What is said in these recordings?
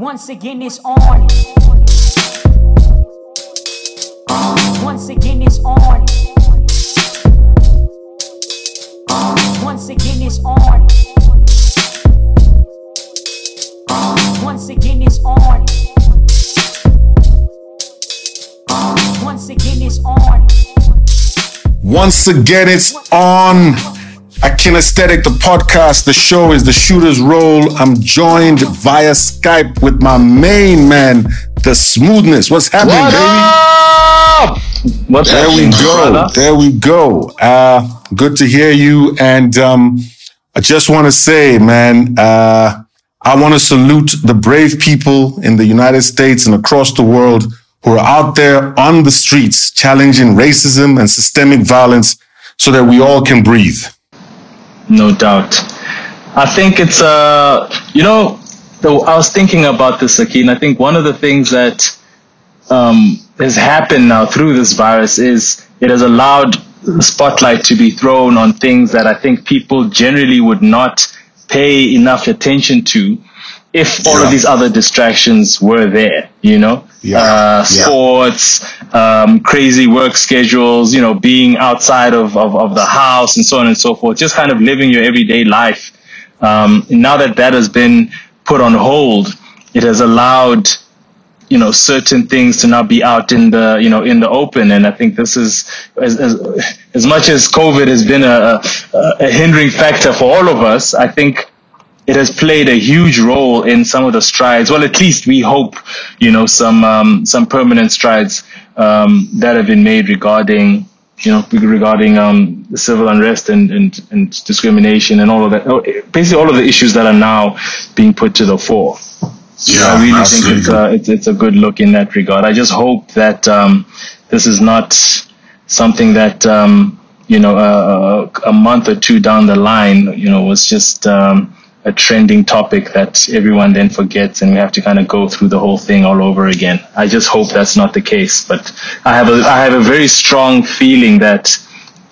Once again, it's on. Once again, it's on. Once again, it's on. Once again, it's on. Once again, it's on. Once again, it's on. A Kinesthetic, the podcast, the show is the shooter's role. I'm joined via Skype with my main man, the smoothness. What's happening, What baby? up? What's There we happening, go. brother? There we go. Uh, good to hear you. And um, I just want to say, man, uh, I want to salute the brave people in the United States and across the world who are out there on the streets challenging racism and systemic violence so that we all can breathe. No doubt. I think it's uh you know though I was thinking about this Akin. I think one of the things that um, has happened now through this virus is it has allowed the spotlight to be thrown on things that I think people generally would not pay enough attention to if all Yeah. of these other distractions were there, you know? Yeah. Uh, Yeah. sports, um, crazy work schedules, you know, being outside of, of, of the house and so on and so forth, just kind of living your everyday life. Um, now that that has been put on hold, it has allowed you know certain things to not be out in the you know in the open and i think this is as as, as much as covid has been a, a, a hindering factor for all of us i think it has played a huge role in some of the strides well at least we hope you know some um, some permanent strides um, that have been made regarding you know regarding um, the civil unrest and, and and discrimination and all of that basically all of the issues that are now being put to the fore Yeah, I really absolutely. think it's a, it's, it's a good look in that regard. I just hope that um, this is not something that, um, you know, uh, a month or two down the line, you know, was just um, a trending topic that everyone then forgets and we have to kind of go through the whole thing all over again. I just hope that's not the case. But I have a, I have a very strong feeling that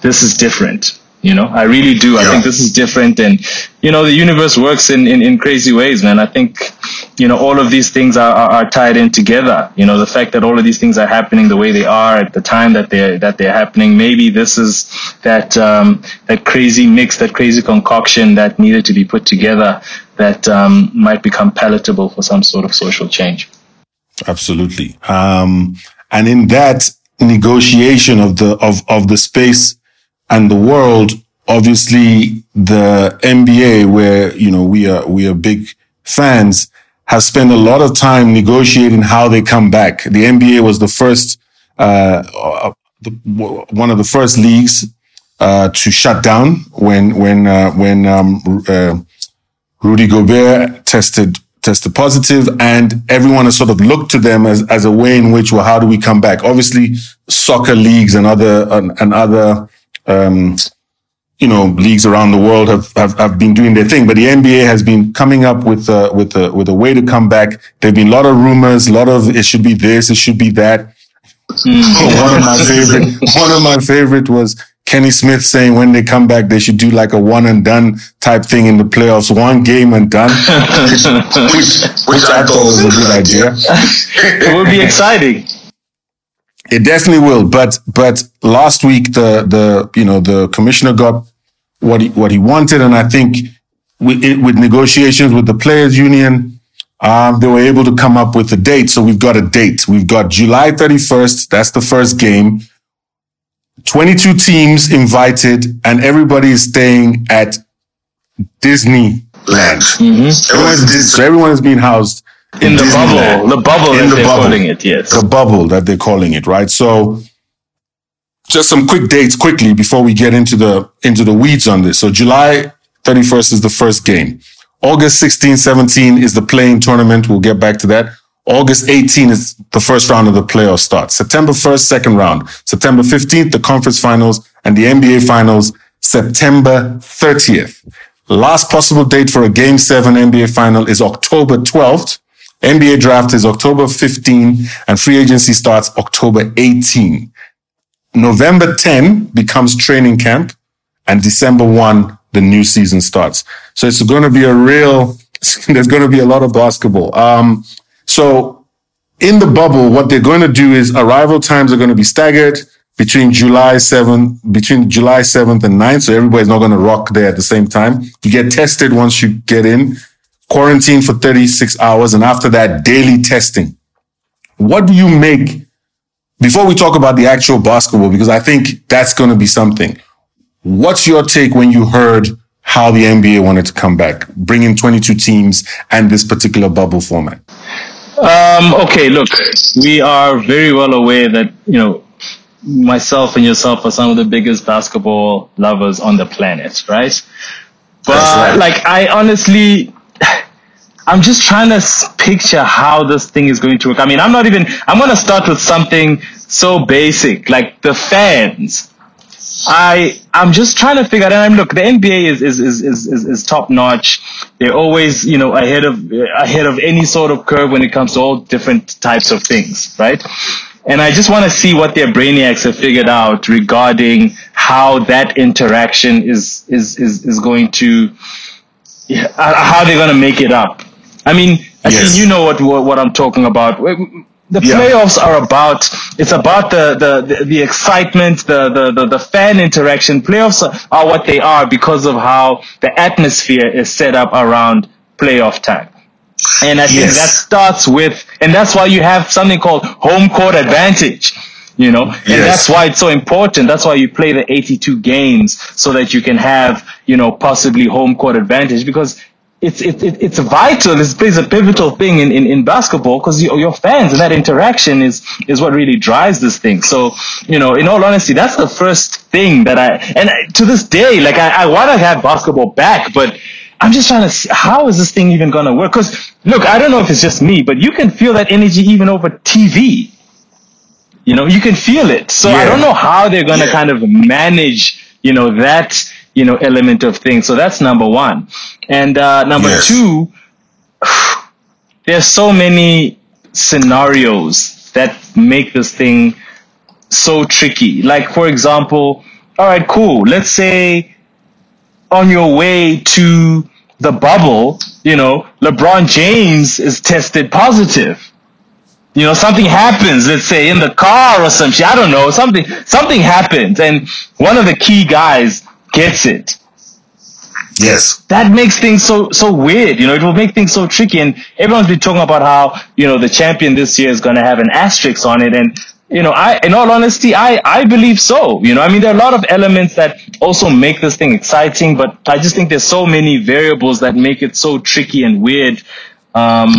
this is different. You know, I really do. I Yeah. think this is different, and you know, the universe works in, in, in crazy ways, man. I think, you know, all of these things are, are, are tied in together. You know, the fact that all of these things are happening the way they are at the time that they're that they're happening. Maybe this is that um, that crazy mix, that crazy concoction that needed to be put together that um, might become palatable for some sort of social change. Absolutely. Um, and in that negotiation of the, of, of the space and the world, obviously the NBA, where, you know, we are, we are big fans, has spent a lot of time negotiating how they come back. The NBA was the first, uh, uh, the, one of the first leagues, uh, to shut down when, when, uh, when, um, uh, Rudy Gobert tested tested positive, and everyone has sort of looked to them as, as a way in which, well, how do we come back? Obviously, soccer leagues and other and, and other um, you know leagues around the world have, have have been doing their thing, but the NBA has been coming up with a, with a with a way to come back. There've been a lot of rumors, a lot of it should be this, it should be that. one of my favorite one of my favorite was Kenny Smith saying when they come back they should do like a one and done type thing in the playoffs, one game and done, which, which I thought was a good idea. it would be exciting. It definitely will, but but last week the the you know the commissioner got what he what he wanted, and I think with it, with negotiations with the players union, um, they were able to come up with a date. So we've got a date. We've got July thirty first. That's the first game. Twenty two teams invited, and everybody is staying at Disneyland. Everyone's, so everyone is being housed In the Disneyland. bubble, the bubble In the they're bubble. calling it, yes. the bubble that they're calling it, right? So just some quick dates quickly before we get into the into the weeds on this. So July 31st is the first game. August 16, 17 is the play-in tournament. We'll get back to that. August 18 is the first round of the playoffs starts. September 1st, second round. September 15th, the conference finals and the NBA finals. September 30th. Last possible date for a game seven NBA final is October 12th. NBA draft is October 15 and free agency starts October 18. November 10 becomes training camp and December 1, the new season starts. So it's going to be a real there's going to be a lot of basketball. Um, so in the bubble, what they're going to do is arrival times are going to be staggered between July 7th, between July 7th and 9th. So everybody's not going to rock there at the same time. You get tested once you get in, quarantine for 36 hours. And after that, daily testing. What do you make before we talk about the actual basketball? Because I think that's going to be something. What's your take when you heard how the NBA wanted to come back, bringing 22 teams and this particular bubble format? Um, okay, look, we are very well aware that, you know, myself and yourself are some of the biggest basketball lovers on the planet, right? But right. like, I honestly, I'm just trying to picture how this thing is going to work. I mean, I'm not even, I'm going to start with something so basic, like the fans. I I'm just trying to figure out. And look, the NBA is is is, is, is top notch. They're always you know ahead of ahead of any sort of curve when it comes to all different types of things, right? And I just want to see what their brainiacs have figured out regarding how that interaction is is is, is going to how they're going to make it up. I mean, I Yes. think you know what, what what I'm talking about. The Yeah. playoffs are about it's about the the the, the excitement, the, the the the fan interaction. Playoffs are, what they are because of how the atmosphere is set up around playoff time. And I think that starts with, and that's why you have something called home court advantage. You know, and Yes. that's why it's so important. That's why you play the 82 games so that you can have, you know, possibly home court advantage because it's it's it, it's vital. It plays a pivotal thing in in, in basketball because your your fans and that interaction is is what really drives this thing. So you know, in all honesty, that's the first thing that I and I- to this day, like I, I want to have basketball back, but I'm just trying to see how is this thing even going to work? Because look, I don't know if it's just me, but you can feel that energy even over TV. You know, you can feel it. So I don't know how they're going to Yeah. kind of manage, you know, that, you know, element of things. So that's number one. And uh, number Yes. two, there's so many scenarios that make this thing so tricky. Like, for example, all right, cool. Let's say on your way to the bubble, you know, LeBron James is tested positive. You know, something happens, let's say in the car or some shit. I don't know. Something, something happens and one of the key guys gets it Yes. that makes things so so weird. You know, it will make things so tricky. And everyone's been talking about how you know the champion this year is going to have an asterisk on it. And you know, I in all honesty, I I believe so. You know, I mean, there are a lot of elements that also make this thing exciting, but I just think there's so many variables that make it so tricky and weird. Um,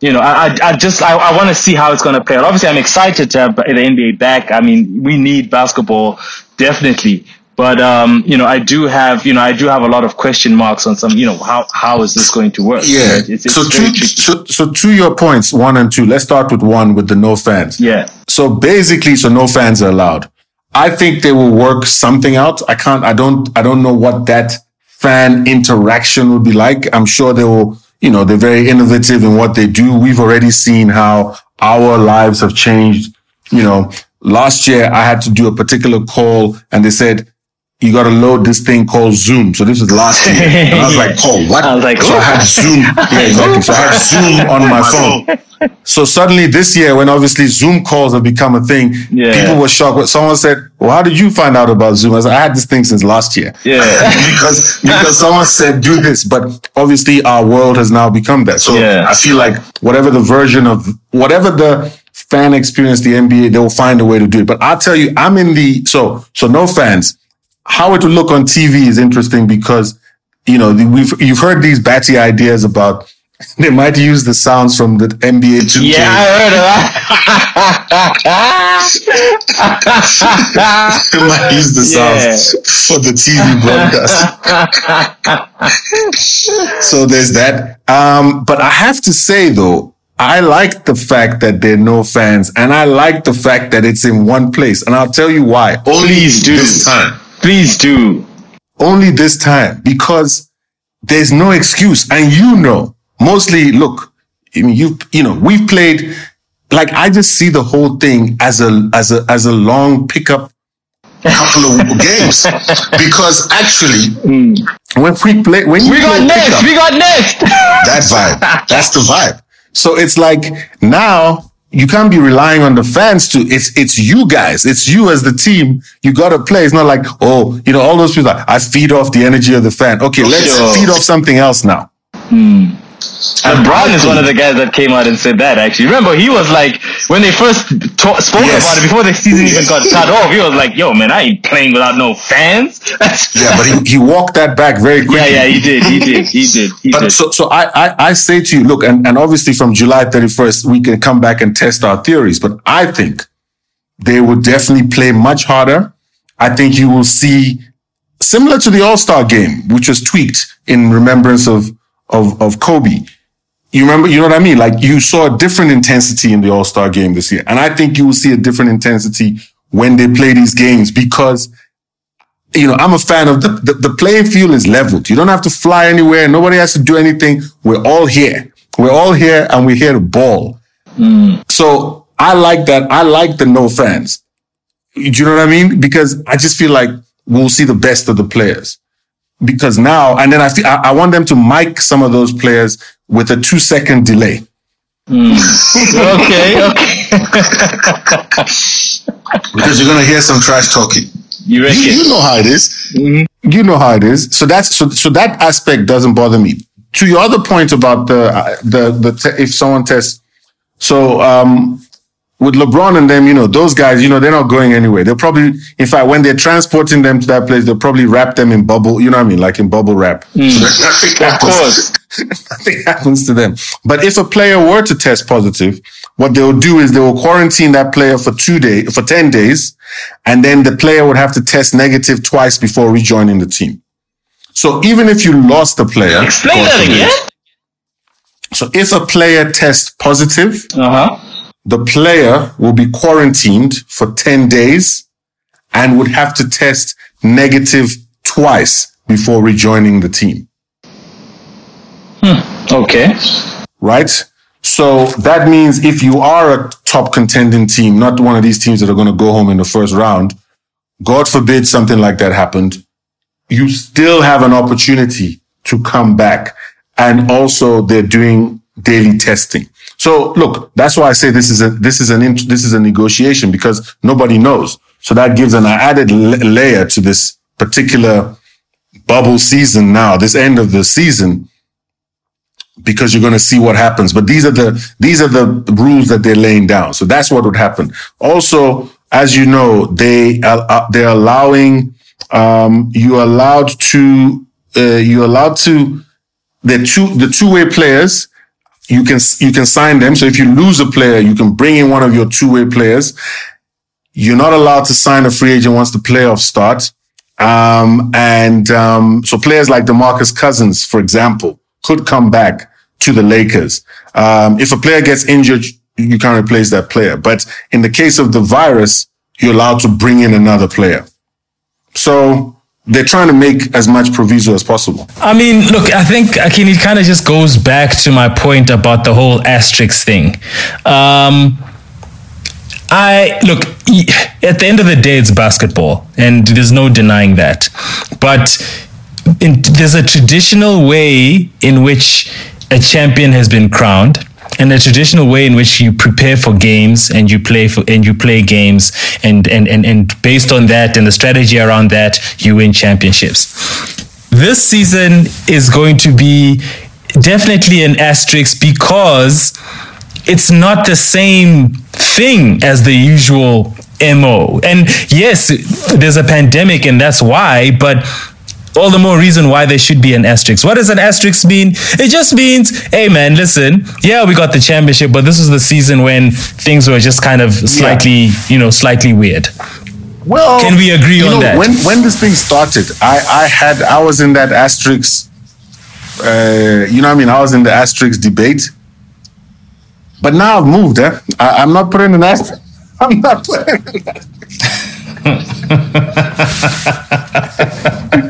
you know, I, I, I just, I, I want to see how it's going to play out. Obviously, I'm excited to have the NBA back. I mean, we need basketball, definitely. But, um, you know, I do have, you know, I do have a lot of question marks on some, you know, how, how is this going to work? Yeah. It's, it's so, tricky. so, so to your points, one and two, let's start with one with the no fans. Yeah. So basically, so no fans are allowed. I think they will work something out. I can't, I don't, I don't know what that fan interaction would be like. I'm sure they will, you know, they're very innovative in what they do. We've already seen how our lives have changed. You know, last year I had to do a particular call and they said, you got to load this thing called Zoom. So this is last year. And I was like, oh, what? I was like, so I had Zoom. Yeah, exactly. So I had Zoom on my phone. So suddenly this year, when obviously Zoom calls have become a thing, Yeah. people were shocked. When someone said, "Well, how did you find out about Zoom?" I said, "I had this thing since last year." Yeah. because because someone said do this, but obviously our world has now become that. So Yeah. I feel like whatever the version of whatever the fan experience the NBA, they will find a way to do it. But I'll tell you, I'm in the so so no fans. How it will look on TV is interesting because you know we've you've heard these batty ideas about. They might use the sounds from the NBA 2K. Yeah, I heard of that. They might use the sounds for the TV broadcast. so there's that. Um, but I have to say though, I like the fact that there are no fans, and I like the fact that it's in one place. And I'll tell you why. Only Please do. this time. Please do. Only this time because there's no excuse, and you know. Mostly, look, you you know, we've played. Like I just see the whole thing as a as a as a long pickup couple of games because actually hmm. when we play when We got next. pickup, We got next. that vibe that's the vibe so it's like now you can't be relying on the fans to it's it's you guys. It's you as the team. You got to play. It's not like oh you know all those people are, i feed off the energy of the fan. Okay let's feed off something else now hmm. LeBron is one of the guys that came out and said that. Actually, remember he was like when they first ta- spoke Yes. about it before the season even got cut off. He was like, "Yo, man, I ain't playing without no fans." yeah but he, he walked that back very quickly yeah, yeah, he did, he did, he did, he But did. so, so I, I, I say to you, look, and, and obviously from July 31st, we can come back and test our theories, but I think they will definitely play much harder. I think you will see similar to the All-Star game, which was tweaked in remembrance of, of, of Kobe. You remember, you know what I mean? Like you saw a different intensity in the All-Star game this year. And I think you will see a different intensity when they play these games because you know, I'm a fan of the, the, the playing field is leveled. You don't have to fly anywhere. Nobody has to do anything. We're all here. We're all here and we're here to ball. Mm. So I like that. I like the no fans. Do you know what I mean? Because I just feel like we'll see the best of the players. Because now, and then I feel, I, I want them to mic some of those players with a two second delay. okay, okay. Because you're going to hear some trash talking. You You, reckon? you know how it is. You know how it is. So that's so so that aspect doesn't bother me. To your other point about the uh, the the te- if someone tests, so um, with LeBron and them, you know, those guys, you know, they're not going anywhere. They'll probably, in fact, when they're transporting them to that place, they'll probably wrap them in bubble. You know what I mean, like in bubble wrap. So nothing Of happens- course. nothing happens to them. But if a player were to test positive, what they'll do is they will quarantine that player for two days, for 10 days, and then the player would have to test negative twice before rejoining the team. So even if you lost the player, Explain that forbid, again. So if a player tests positive, Uh huh. The player will be quarantined for 10 days and would have to test negative twice before rejoining the team. Hmm, okay. right? So that means if you are a top contending team, not one of these teams that are going to go home in the first round, God forbid something like that happened, you still have an opportunity to come back. And also they're doing daily testing. So look, that's why I say this is a, this is an, this is a negotiation because nobody knows. So that gives an added la- layer to this particular bubble season now, this end of the season because you're going to see what happens. But these are the these are the rules that they're laying down. So that's what would happen. Also, as you know, they uh, uh, they're allowing um, you allowed to uh, you allowed to the two the two way players. You can you can sign them. So if you lose a player, you can bring in one of your two way players. You're not allowed to sign a free agent once the playoffs start. Um, and um, so players like DeMarcus Cousins, for example, could come back to the Lakers. Um, if a player gets injured, you can't replace that player. But in the case of the virus, you're allowed to bring in another player. So they're trying to make as much proviso as possible. I mean, look, I think Akin, it kind of just goes back to my point about the whole asterisk thing. Um, I look at the end of the day, it's basketball, and there's no denying that. But in, there's a traditional way in which a champion has been crowned, and the traditional way in which you prepare for games and you play for and you play games, and and and and based on that and the strategy around that, you win championships this season is going to be definitely an asterisk because it's not the same thing as the usual MO. And yes, there's a pandemic and that's why, but all the more reason why there should be an asterisk. What does an asterisk mean? It just means, hey man, listen, yeah, we got the championship, but this was the season when things were just kind of slightly, you know, slightly weird. Well, Can we agree on know, that? When when this thing started, I I had I was in that asterisk. Uh, you know what I mean? I was in the asterisk debate, but now I've moved. Eh? I, I'm not putting an asterisk. I'm not putting. An asterisk.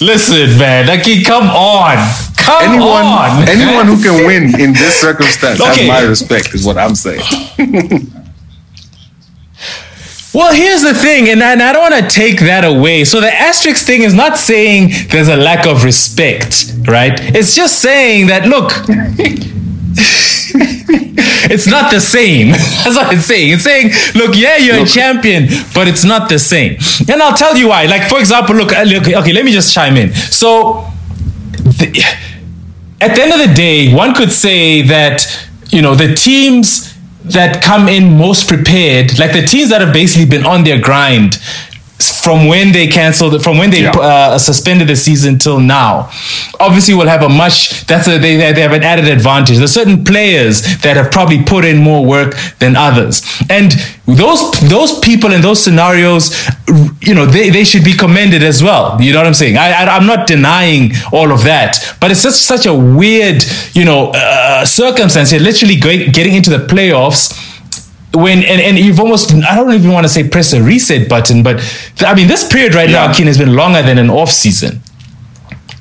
Listen, man, Aki, come on. Come Anyone on. anyone who can win in this circumstance Okay. has my respect. Is what I'm saying. Well, here's the thing, and I, and I don't want to take that away. So the asterisk thing is not saying there's a lack of respect, right? It's just saying that look, it's not the same. That's what it's saying. It's saying, look, yeah, you're a champion, but it's not the same. And I'll tell you why. Like, for example, look, uh, look okay, let me just chime in. So, the, at the end of the day, one could say that, you know, the teams that come in most prepared, like the teams that have basically been on their grind from when they canceled from when they Yeah. uh, suspended the season till now obviously will have a much that's a they, they have an added advantage. There's certain players that have probably put in more work than others. And those those people in those scenarios you know they, they should be commended as well. You know what i'm saying? I, I i'm not denying all of that but it's just such a weird you know uh, circumstance. You're literally going, getting into the playoffs when and, and you've almost I don't even want to say press a reset button, but I mean this period right now, Keen, has been longer than an off season.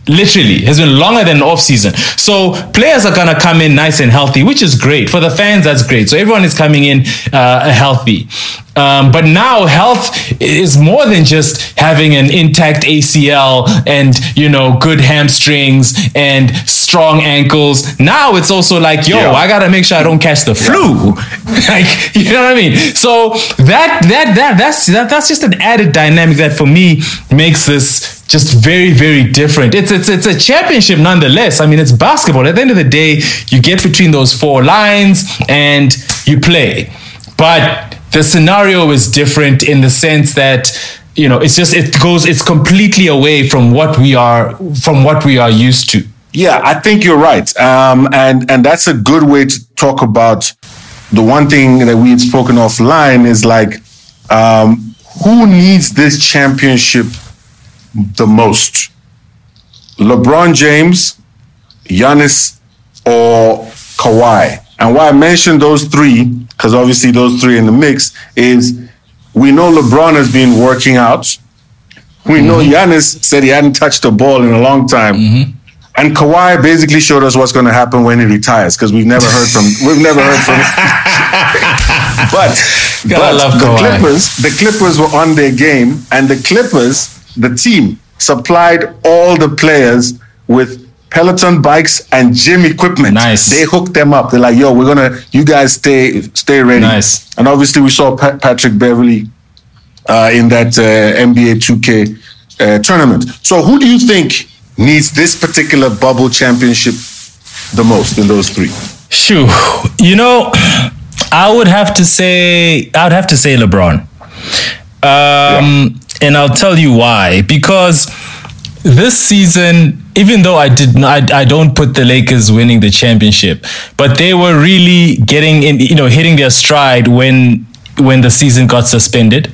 Literally, has been longer than an off season. So players are gonna come in nice and healthy, which is great for the fans. That's great. So everyone is coming in uh, healthy. Um, but now health is more than just having an intact ACL and you know good hamstrings and strong ankles. Now it's also like, yo, Yeah. I gotta make sure I don't catch the flu. like, you know what I mean? So that that that that's that, that's just an added dynamic that for me makes this just very very different. It's it's it's a championship nonetheless. I mean, it's basketball. At the end of the day, you get between those four lines and you play. But the scenario is different in the sense that you know it's just it goes it's completely away from what we are from what we are used to. Yeah, I think you're right. Um, and and that's a good way to talk about the one thing that we had spoken offline is like, um, who needs this championship the most? LeBron James, Giannis, or Kawhi? And why I mentioned those three, because obviously those three in the mix, is we know LeBron has been working out. We know Giannis said he hadn't touched a ball in a long time. And Kawhi basically showed us what's going to happen when he retires because we've never heard from we've never heard from. but Gotta but love the Kawhi. Clippers, the Clippers were on their game, and the Clippers, the team, supplied all the players with Peloton bikes and gym equipment. Nice. They hooked them up. They're like, "Yo, we're gonna, you guys stay, stay ready." Nice. And obviously, we saw Pat- Patrick Beverley uh, in that uh, NBA 2K uh, tournament. So, who do you think needs this particular bubble championship the most in those three? Shoo. You know, I would have to say I would have to say LeBron. Um, and I'll tell you why. Because this season, even though I did not, I, I don't put the Lakers winning the championship, but they were really getting in, you know, hitting their stride when when the season got suspended.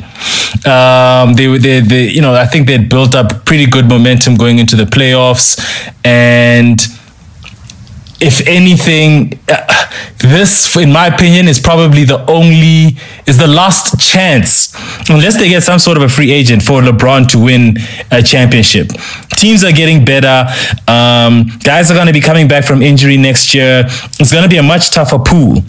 Um, they were they, they you know I think they'd built up pretty good momentum going into the playoffs, and if anything, uh, this, in my opinion, is probably the only, is the last chance, unless they get some sort of a free agent for LeBron to win a championship. Teams are getting better. Um, guys are going to be coming back from injury next year. It's going to be a much tougher pool.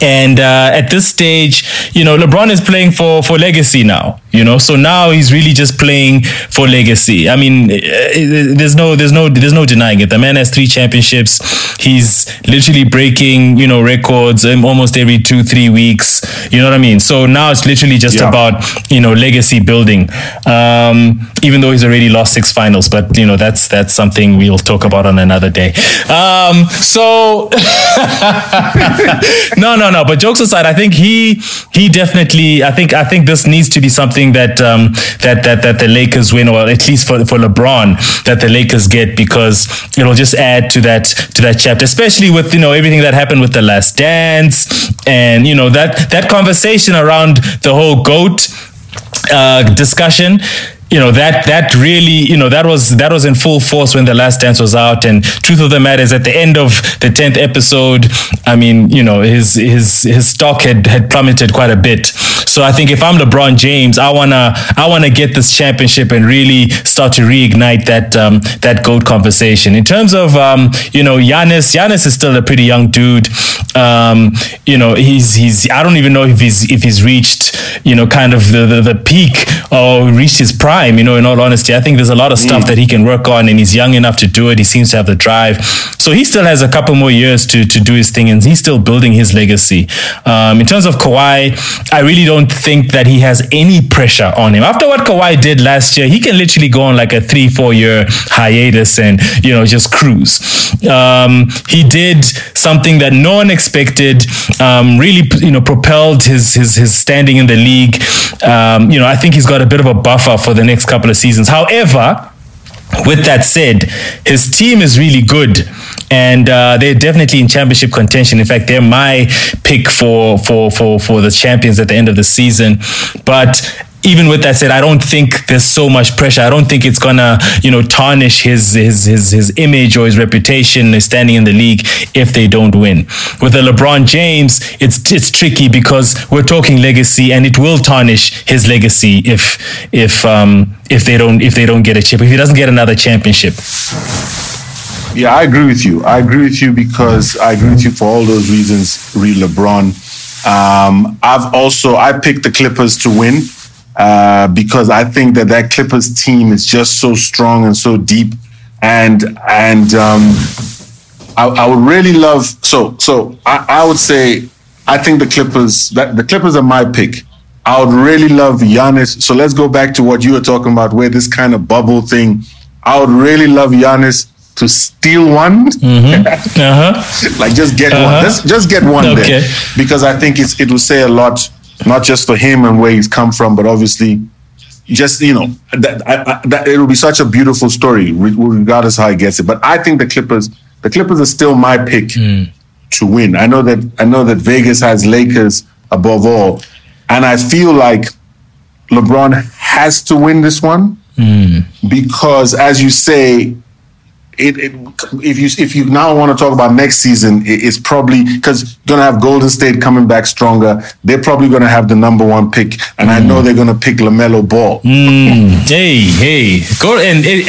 And uh, at this stage, you know, LeBron is playing for for legacy now. You know, so now he's really just playing for legacy. I mean, eh, eh, there's no, there's no, there's no denying it. The man has three championships. He's literally breaking, you know, records um, almost every two, three weeks. You know what I mean? So now it's literally just Yeah. about you know legacy building. Um, even though he's already lost six finals, but you know that's that's something we'll talk about on another day. Um, so no, no, no. But jokes aside, I think he he definitely. I think I think this needs to be something that um, that that that the Lakers win, or at least for for LeBron, that the Lakers get because it'll just add to that to that chapter, especially with you know everything that happened with the Last Dance, and you know that that conversation around the whole goat uh, discussion you know that that really you know that was that was in full force when the last dance was out and truth of the matter is at the end of the 10th episode. I mean you know his his his stock had had plummeted quite a bit. So i think if i'm lebron james i want to i want to get this championship and really start to reignite that um that goat conversation. In terms of um you know Giannis Giannis is still a pretty young dude Um, you know, he's he's. I don't even know if he's if he's reached you know kind of the the, the peak or reached his prime. You know, in all honesty, I think there's a lot of stuff that he can work on, and he's young enough to do it. He seems to have the drive, so he still has a couple more years to to do his thing, and he's still building his legacy. Um, in terms of Kawhi, I really don't think that he has any pressure on him. After what Kawhi did last year, he can literally go on like a three four year hiatus and you know just cruise. Um, he did something that no one expected. Um, really, you know, propelled his his his standing in the league. Um, you know, I think he's got a bit of a buffer for the next couple of seasons. However, with that said, his team is really good. And uh, they're definitely in championship contention. In fact, they're my pick for for for for the champions at the end of the season. But even with that said, I don't think there's so much pressure. I don't think it's gonna, you know, tarnish his his his his image or his reputation standing in the league if they don't win. With the LeBron James, it's it's tricky because we're talking legacy, and it will tarnish his legacy if if um if they don't if they don't get a chip if he doesn't get another championship. Yeah, I agree with you. I agree with you because I agree with you for all those reasons. Re LeBron. Um, I've also I picked the Clippers to win uh, because I think that that Clippers team is just so strong and so deep, and and um, I, I would really love. So so I, I would say I think the Clippers that the Clippers are my pick. I would really love Giannis. So let's go back to what you were talking about, where this kind of bubble thing. I would really love Giannis to steal one, Uh-huh. like just get one. Uh-huh. Let's just get one Okay. there, because I think it's it will say a lot, not just for him and where he's come from, but obviously, just you know that, I, I, that it will be such a beautiful story, regardless how he gets it. But I think the Clippers, the Clippers are still my pick hmm. to win. I know that I know that Vegas has Lakers above all, and I feel like LeBron has to win this one hmm. because, as you say, it, it if you if you now want to talk about next season, it, it's probably because you're gonna have Golden State coming back stronger. They're probably gonna have the number one pick, and I know mm. they're gonna pick LaMelo Ball. Mm. Hey, hey, go and it,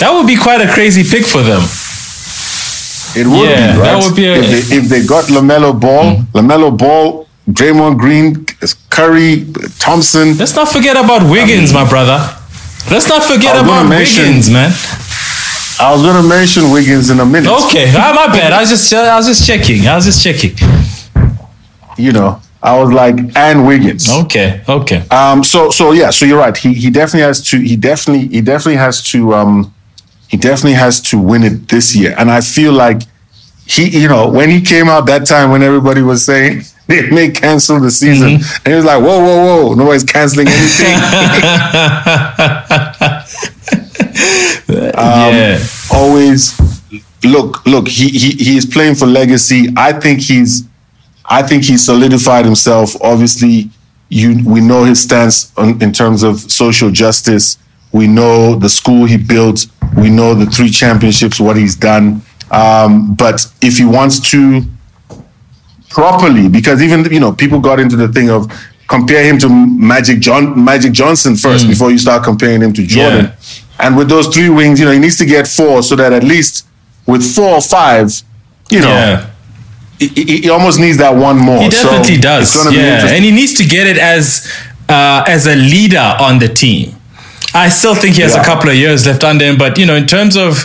that would be quite a crazy pick for them. It would Yeah, be right that would be a- if, they, if they got LaMelo Ball, mm. LaMelo Ball, Draymond Green, Curry, Thompson. Let's not forget about Wiggins, my brother. Let's not forget I about mention- Wiggins, man. I was gonna mention Wiggins in a minute. Okay, ah, my bad. I was just I was just checking. I was just checking. You know, I was like, and Wiggins. Okay, okay. Um, so so yeah, so you're right. He he definitely has to. He definitely he definitely has to. Um, he definitely has to win it this year. And I feel like he, you know, when he came out that time when everybody was saying they may cancel the season, and he was like, whoa, whoa, whoa, nobody's canceling anything. yeah. Always look, look. He he he is playing for legacy. I think he's. I think he's solidified himself. Obviously, you we know his stance on, in terms of social justice. We know the school he built. We know the three championships, what he's done. Um, but if he wants to properly, because even you know people got into the thing of compare him to Magic John Magic Johnson first before you start comparing him to Jordan. Yeah. And with those three wings, you know, he needs to get four so that at least with four or five, you know, Yeah. he, he- he almost needs that one more. He definitely so does. It's gonna be yeah, and he needs to get it as uh, as a leader on the team. I still think he has Yeah. a couple of years left under him, but you know, in terms of,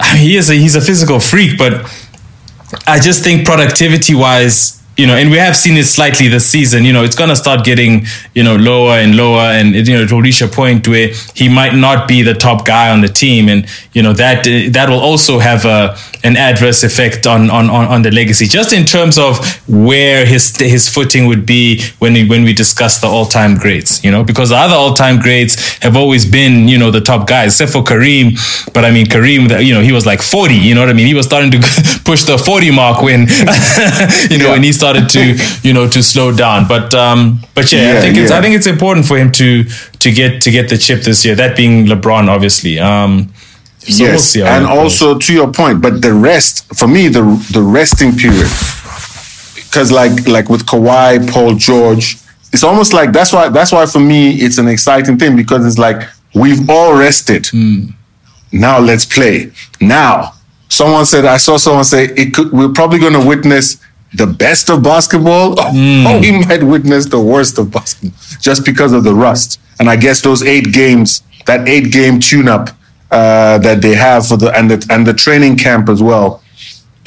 I mean, he is a, he's a physical freak, but I just think productivity wise, you know, and we have seen it slightly this season. You know, it's gonna start getting you know lower and lower, and you know, it will reach a point where he might not be the top guy on the team, and you know that that will also have a an adverse effect on on on, on the legacy, just in terms of where his his footing would be when we when we discuss the all time greats. You know, because the other all time greats have always been you know the top guys, except for Kareem. But I mean, Kareem, you know, he was like forty. You know what I mean? He was starting to push the forty mark when you know Yeah. when he started to you know to slow down. But um, but yeah, I Yeah, think it's. I think it's important for him to to get to get the chip this year. That being LeBron, obviously. Um, we'll yes, and also to your point, but the rest for me, the the resting period, because like like with Kawhi, Paul George, it's almost like that's why that's why for me it's an exciting thing because it's like we've all rested. Hmm. Now let's play. Now, someone said I saw someone say it could. We're probably going to witness the best of basketball, or we might witness the worst of basketball just because of the rust. And I guess those eight games, that eight game tune up uh, that they have for the and the and the training camp as well,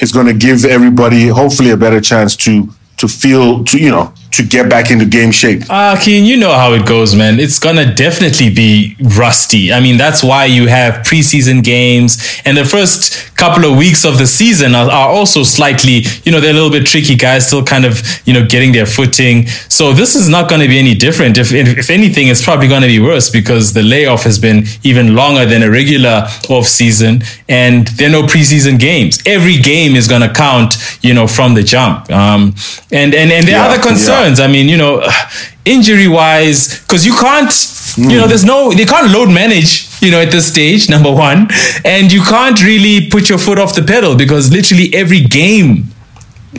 is going to give everybody hopefully a better chance to to feel to you know to get back into game shape. Uh, Keen, you know how it goes, man. It's gonna definitely be rusty. I mean, that's why you have preseason games, and the first couple of weeks of the season are, are also slightly, you know, they're a little bit tricky. Guys still kind of, you know, getting their footing. So this is not going to be any different. If if anything, it's probably going to be worse because the layoff has been even longer than a regular off season, and there are no preseason games. Every game is going to count, you know, from the jump. Um, and and and are Yeah, other I mean, you know, injury wise, because you can't, you know, there's no, they can't load manage, you know, at this stage, number one. And you can't really put your foot off the pedal because literally every game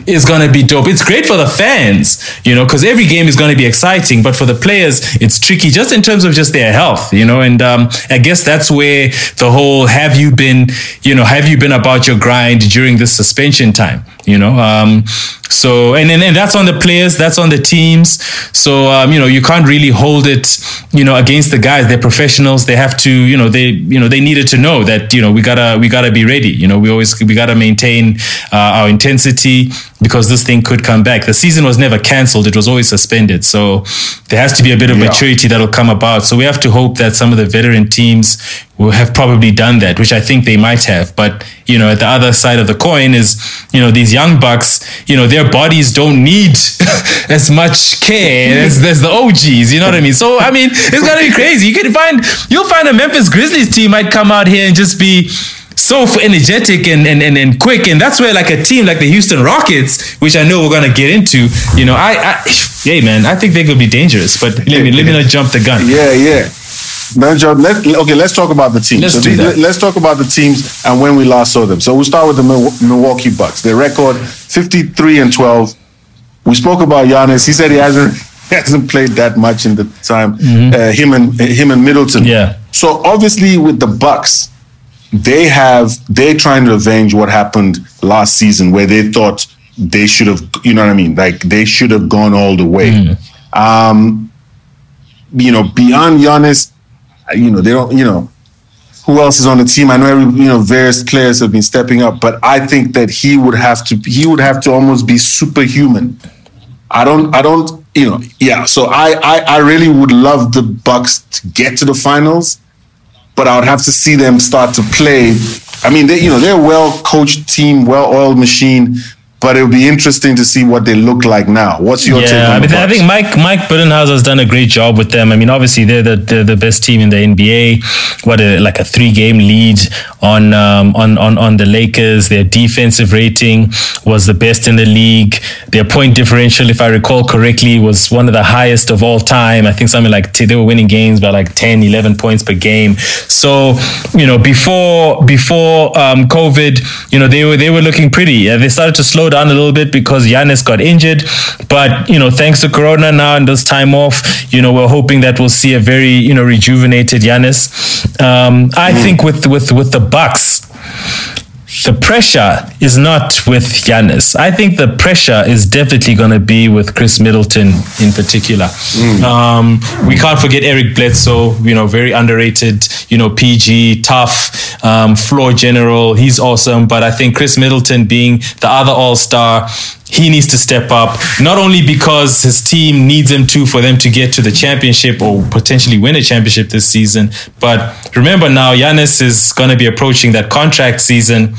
is going to be dope. It's great for the fans, you know, because every game is going to be exciting. But for the players, it's tricky just in terms of just their health, you know. And um, I guess that's where the whole have you been, you know, have you been about your grind during this suspension time, you know? Um, so, and then and that's on the players, that's on the teams. So, um, you know, you can't really hold it, you know, against the guys. They're professionals. They have to, you know, they, you know, they needed to know that, you know, we gotta, we gotta be ready. You know, we always, we gotta maintain uh, our intensity because this thing could come back. The season was never cancelled; it was always suspended. So there has to be a bit of Yeah. maturity that'll come about. So we have to hope that some of the veteran teams will have probably done that, which I think they might have. But you know, at the other side of the coin is, you know, these young bucks. You know, their bodies don't need as much care as, as the OGs. You know what I mean? So I mean, it's gonna be crazy. You can find you'll find a Memphis Grizzlies team might come out here and just be so energetic and, and, and, and quick. And that's where like a team like the Houston Rockets, which I know we're gonna get into, you know, I, I hey man, I think they could be dangerous. But let me let me not jump the gun. Yeah, yeah. No, Joe, let, okay, let's talk about the teams. Let's So do that. Let's talk about the teams and when we last saw them. So we'll start with the Milwaukee Bucks. Their record 53 and 12. We spoke about Giannis. He said he hasn't he hasn't played that much in the time. Uh, him and him and Middleton. Mm-hmm. Yeah. So obviously with the Bucks, they have they're trying to avenge what happened last season where they thought they should have you know what I mean like they should have gone all the way. Mm-hmm. Um, you know beyond Giannis, you know they don't you know who else is on the team? I know every you know various players have been stepping up, but I think that he would have to he would have to almost be superhuman. I don't I don't you know yeah. So I I, I really would love the Bucks to get to the finals, but I would have to see them start to play. I mean, they you know they're a well coached team, well oiled machine. But it would be interesting to see what they look like now. What's your take Yeah, on I mean, I think Mike Mike Budenholzer's done a great job with them. I mean, obviously they're the they're the best team in the NBA. What a like a three game lead on um, on on on the Lakers. Their defensive rating was the best in the league. Their point differential, if I recall correctly, was one of the highest of all time. I think something like t- they were winning games by like 10, 11 points per game. So you know before before um, COVID, you know they were they were looking pretty. Uh, they started to slow down a little bit because Giannis got injured, but you know thanks to Corona now and this time off, you know we're hoping that we'll see a very you know rejuvenated Giannis. Um, I think with with with the Bucks the pressure is not with Giannis. I think the pressure is definitely going to be with Khris Middleton in particular. Um, we can't forget Eric Bledsoe, you know, very underrated, you know, PG, tough, um, floor general. He's awesome. But I think Khris Middleton being the other all star, he needs to step up, not only because his team needs him to for them to get to the championship or potentially win a championship this season, but remember now, Giannis is going to be approaching that contract season,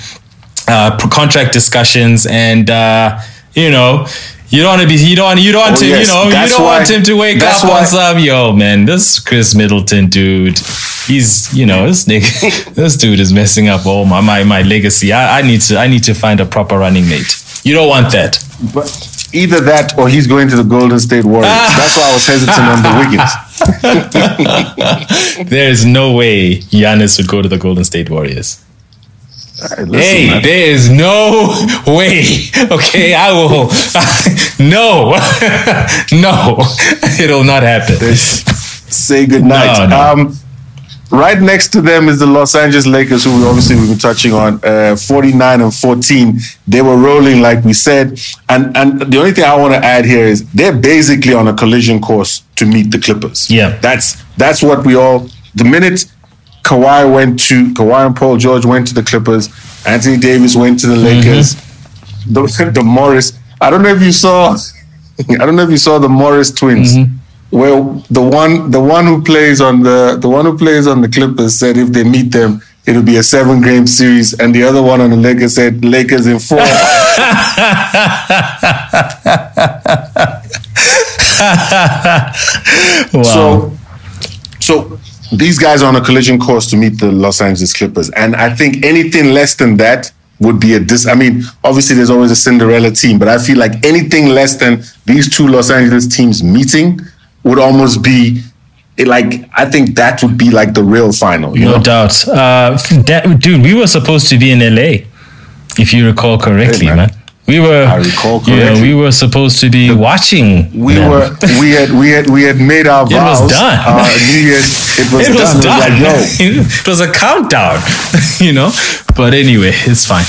uh, contract discussions, and uh, you know. You don't want to be. You don't. Want, you don't want Oh, to. yes. You know. You don't want him to wake up why- on some. Yo, man, this Khris Middleton dude. He's. You know. This nigga. this dude is messing up all my my, my legacy. I, I need to. I need to find a proper running mate. You don't want that. But either that or he's going to the Golden State Warriors. That's why I was hesitant on the Wiggins. There is no way Giannis would go to the Golden State Warriors. Hey, listen, Hey, man. there is no way. Okay, I will. no, no, it'll not happen. say good night. No, no. Um, right next to them is the Los Angeles Lakers, who we obviously we've been touching on, uh, 49 and 14. They were rolling, like we said. And and the only thing I want to add here is they're basically on a collision course to meet the Clippers. Yeah. That's that's what we all the minute Kawhi went to Kawhi and Paul George went to the Clippers, Anthony Davis went to the Lakers, the, the Morris. I don't know if you saw I don't know if you saw the Morris twins. Where the one the one who plays on the the one who plays on the Clippers said if they meet them it'll be a seven game series and the other one on the Lakers said Lakers in four. Wow. So, so these guys are on a collision course to meet the Los Angeles Clippers, and I think anything less than that would be a dis. I mean, obviously there's always a Cinderella team, but I feel like anything less than these two Los Angeles teams meeting would almost be like I think that would be like the real final. You no know? doubt. Uh, that, dude, we were supposed to be in LA, if you recall correctly, Hey, man. man. We were, I recall you know, we were supposed to be watching. We them. were we had we had we had made our It was done. Uh, New Year's it was It was done. done. It was like, it was a countdown, you know. But anyway, it's fine.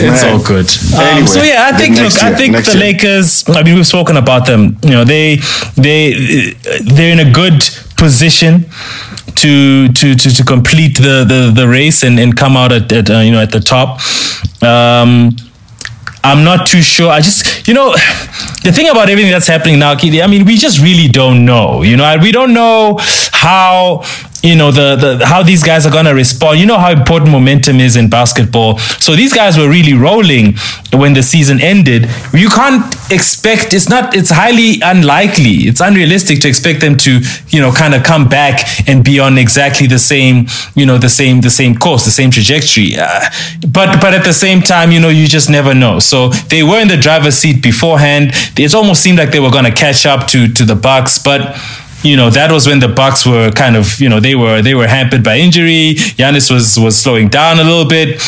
it's man. all good. Um, Anyway, so yeah, I think look, I think the year. Lakers. I mean, we've spoken about them. You know, they they they're in a good position to to to, to complete the, the the race and, and come out at, at uh, you know at the top. Um, I'm not too sure. I just, you know, the thing about everything that's happening now, Kidi, I mean, we just really don't know. You know, we don't know how, you know, the, the how these guys are gonna respond. You know how important momentum is in basketball. So these guys were really rolling when the season ended. You can't expect. It's not. It's highly unlikely. It's unrealistic to expect them to, you know, kind of come back and be on exactly the same, you know, the same the same course, the same trajectory. Uh, but but at the same time, you know, you just never know. So they were in the driver's seat beforehand. It almost seemed like they were going to catch up to to the Bucks, but you know that was when the Bucks were kind of you know they were they were hampered by injury. Giannis was was slowing down a little bit.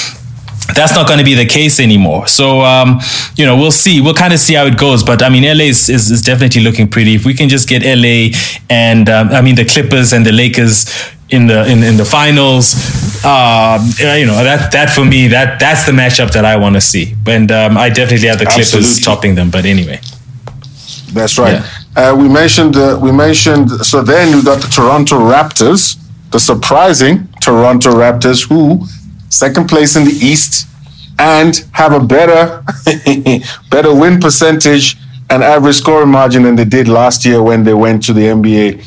That's not going to be the case anymore. So um, you know we'll see. We'll kind of see how it goes. But I mean, LA is, is, is definitely looking pretty. If we can just get LA and um, I mean the Clippers and the Lakers in the in, in the finals, um, you know that that for me that that's the matchup that I want to see. And um, I definitely have the Clippers Absolutely. topping them. But anyway. That's right. Uh, we mentioned uh, we mentioned so then we got the Toronto Raptors, the surprising Toronto Raptors, who second place in the East and have a better better win percentage and average scoring margin than they did last year when they went to the NBA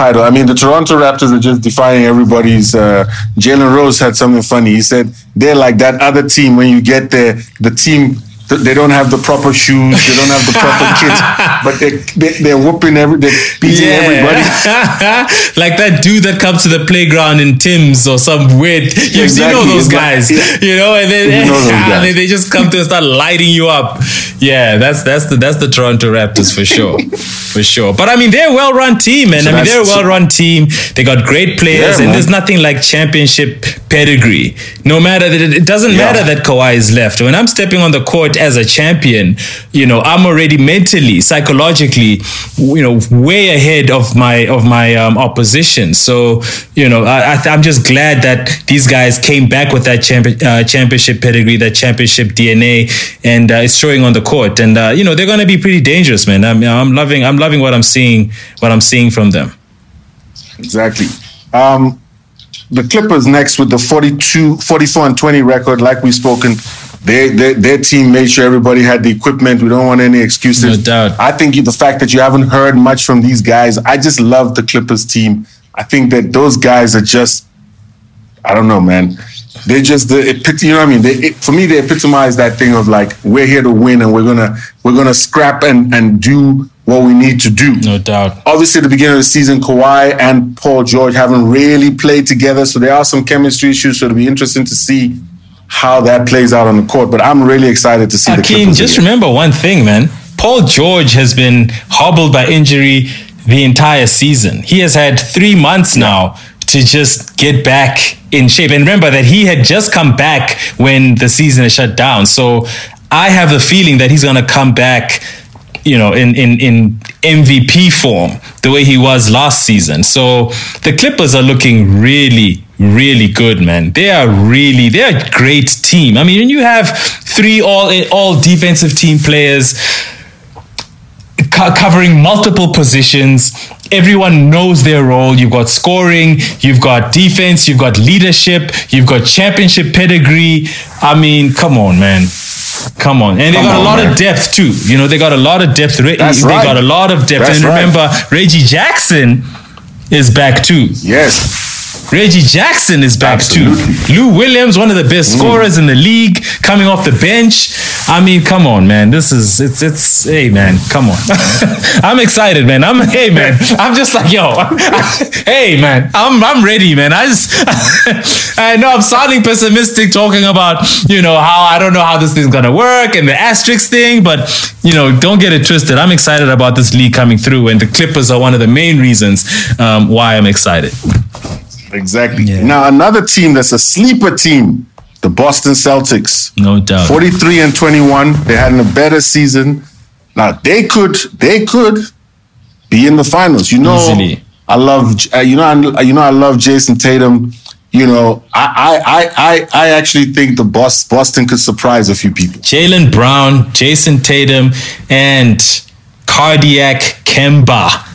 title. I mean, the Toronto Raptors are just defying everybody's. Uh, Jalen Rose had something funny. He said they're like that other team when you get there, the team. Th- They don't have the proper shoes. They don't have the proper kits, but they, they they're whooping every, they're beating everybody. like that dude that comes to the playground in Tim's or some weird. You, you know Exactly. those guys, yeah. you know, and then You know and then they just come to and start lighting you up. Yeah, that's that's the that's the Toronto Raptors for sure, for sure. But I mean, they're a well-run team, man. So I mean, they're a well-run team. They got great players, Yeah, and there's nothing like championship pedigree. No matter that, it doesn't Yeah. matter that Kawhi is left. When I'm stepping on the court as a champion, you know, I'm already mentally, psychologically, you know, way ahead of my of my um, opposition. So, you know, I, I'm just glad that these guys came back with that uh, championship pedigree, that championship DNA, and uh, it's showing on the court. And uh, you know, they're going to be pretty dangerous, man. I'm, I'm loving, I'm loving what I'm seeing, what I'm seeing from them. Exactly. Um, the Clippers next with the 42, 44 and 20 record, like we've spoken. They, they, their team made sure everybody had the equipment. We don't want any excuses. No doubt. I think the fact that you haven't heard much from these guys, I just love the Clippers team. I think that those guys are just, I don't know, man. They're just the epit- you know what I mean. They, it, for me, they epitomize that thing of like we're here to win and we're gonna we're gonna scrap and and do what we need to do No doubt. obviously at the beginning of the season, Kawhi and Paul George haven't really played together, so there are some chemistry issues. So it'll be interesting to see how that plays out on the court. But I'm really excited to see the Akeem, Clippers. just again. remember one thing, man. Paul George has been hobbled by injury the entire season. He has had three months now to just get back in shape. And remember that he had just come back when the season is shut down. So I have the feeling that he's going to come back, you know, in, in, in MVP form the way he was last season. So the Clippers are looking really, really good, man. They are really, they're a great team. I mean, you have three all all defensive team players co- covering multiple positions. Everyone knows their role. You've got scoring, you've got defense, you've got leadership, you've got championship pedigree. I mean, come on, man. Come on. And they got a lot man. of depth too. You know, they got a lot of depth. That's they right. got a lot of depth. That's and right. remember, Reggie Jackson is back too. Yes. Reggie Jackson is back Absolutely. Mm. too. Lou Williams, one of the best scorers in the league, coming off the bench. I mean, come on, man. This is it's it's hey man, come on. I'm excited, man. I'm hey man. I'm just like yo. hey man, I'm I'm ready, man. I just I know I'm sounding pessimistic talking about you know how I don't know how this thing's gonna work and the asterisk thing, but you know don't get it twisted. I'm excited about this league coming through, and the Clippers are one of the main reasons um, why I'm excited. Exactly. Yeah. Now another team that's a sleeper team, the Boston Celtics. No doubt. 43 and 21. They had a better season. Now they could they could be in the finals. You know, Easily. I love uh, you know I, you know I love Jayson Tatum. You know, I I I I, actually think the Bos- Boston could surprise a few people. Jaylen Brown, Jayson Tatum, and Cardiac Kemba.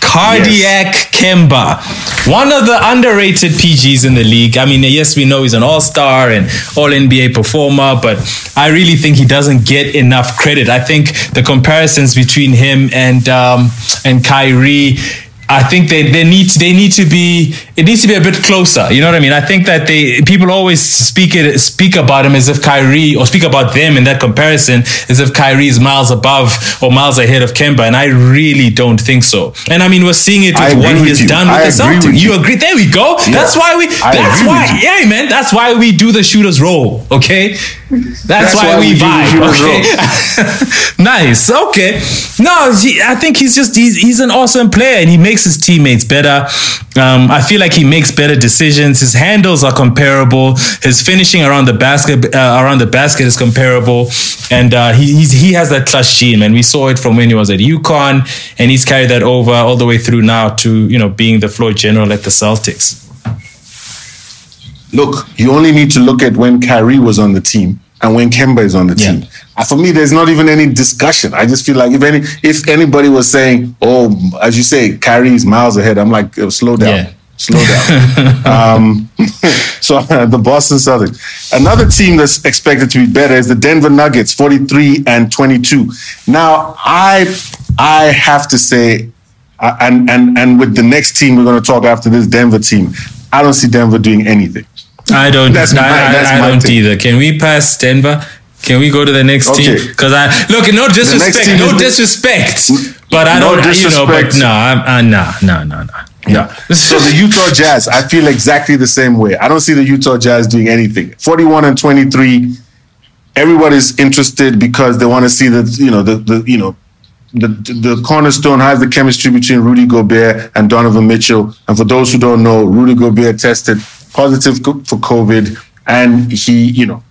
Cardiac Kemba, one of the underrated PGs in the league. I mean, yes, we know he's an all star and all NBA performer, but I really think he doesn't get enough credit. I think the comparisons between him and um, and Kyrie. I think they, they need they need to be it needs to be a bit closer. You know what I mean? I think that they people always speak it speak about him as if Kyrie or speak about them in that comparison as if Kyrie is miles above or miles ahead of Kemba, and I really don't think so. And I mean, we're seeing it with what he has you. done with I the Celtics. You you. agree? There we go. That's why we. I That's why. Yeah, man. That's why we do the shooters roll. Okay. That's, why, why we, we vibe. Okay. nice. Okay. No, he, I think he's just he's, he's an awesome player and he makes his teammates better. Um, I feel like he makes better decisions. His handles are comparable. His finishing around the basket uh, around the basket is comparable, and uh, he he's, he has that clutch gene. And we saw it from when he was at UConn, and he's carried that over all the way through now to you know being the floor general at the Celtics. Look, you only need to look at when Kyrie was on the team and when Kemba is on the Yeah. team. For me, there's not even any discussion. I just feel like if any, if anybody was saying, "Oh, as you say, Kyrie is miles ahead," I'm like, "Oh, "Slow down, Yeah. slow down." um, so uh, the Boston Celtics. Another team that's expected to be better is the Denver Nuggets, 43 and 22. Now, I I have to say, uh, and and and with the next team we're going to talk after this Denver team, I don't see Denver doing anything. I don't. That's I, my- I- that's I my don't take. either. Can we pass Denver? Can we go to the next team? Because I look, no disrespect, no the- disrespect, but I No don't. You know, but disrespect. no, I'm, uh, nah, nah, nah, nah. Yeah. So the Utah Jazz, I feel exactly the same way. I don't see the Utah Jazz doing anything. 41 and 23. Everybody's interested because they want to see the, you know, the, the you know, the, the cornerstone has the chemistry between Rudy Gobert and Donovan Mitchell. And for those who don't know, Rudy Gobert tested positive for COVID and he, you know,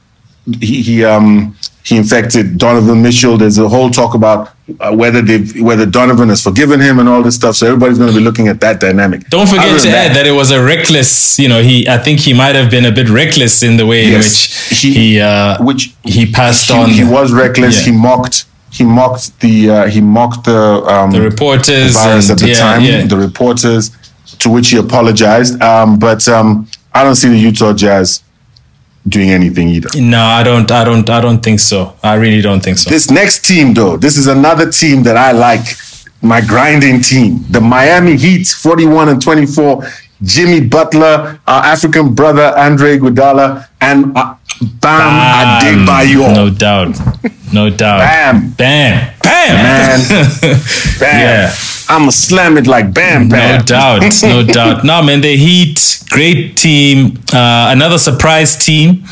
he, he um he infected Donovan Mitchell. There's a whole talk about uh, whether they whether Donovan has forgiven him and all this stuff. So everybody's going to be looking at that dynamic. Don't forget Other to add that it was a reckless. You know, he. I think he might have been a bit reckless in the way in which He- he, uh, which he passed he, on. he was reckless. Yeah. He mocked. He mocked the. Uh, he mocked the um, the reporters virus and at the yeah, time. yeah. The reporters, to which he apologized. Um, but um, I don't see the Utah Jazz doing anything either. no, I don't. I don't. I don't think so. I really don't think so. This next team, though, this is another team that I like. My grinding team, the Miami Heat, 41 and 24. Jimmy Butler, our African brother Andre Iguodala, and uh, Bam Adebayo. No doubt. No doubt. Bam. Bam. Bam. Man. Bam. Yeah. I'ma slam it like bam, bam. No doubt, no doubt. No, man, the Heat, great team. Uh, another surprise team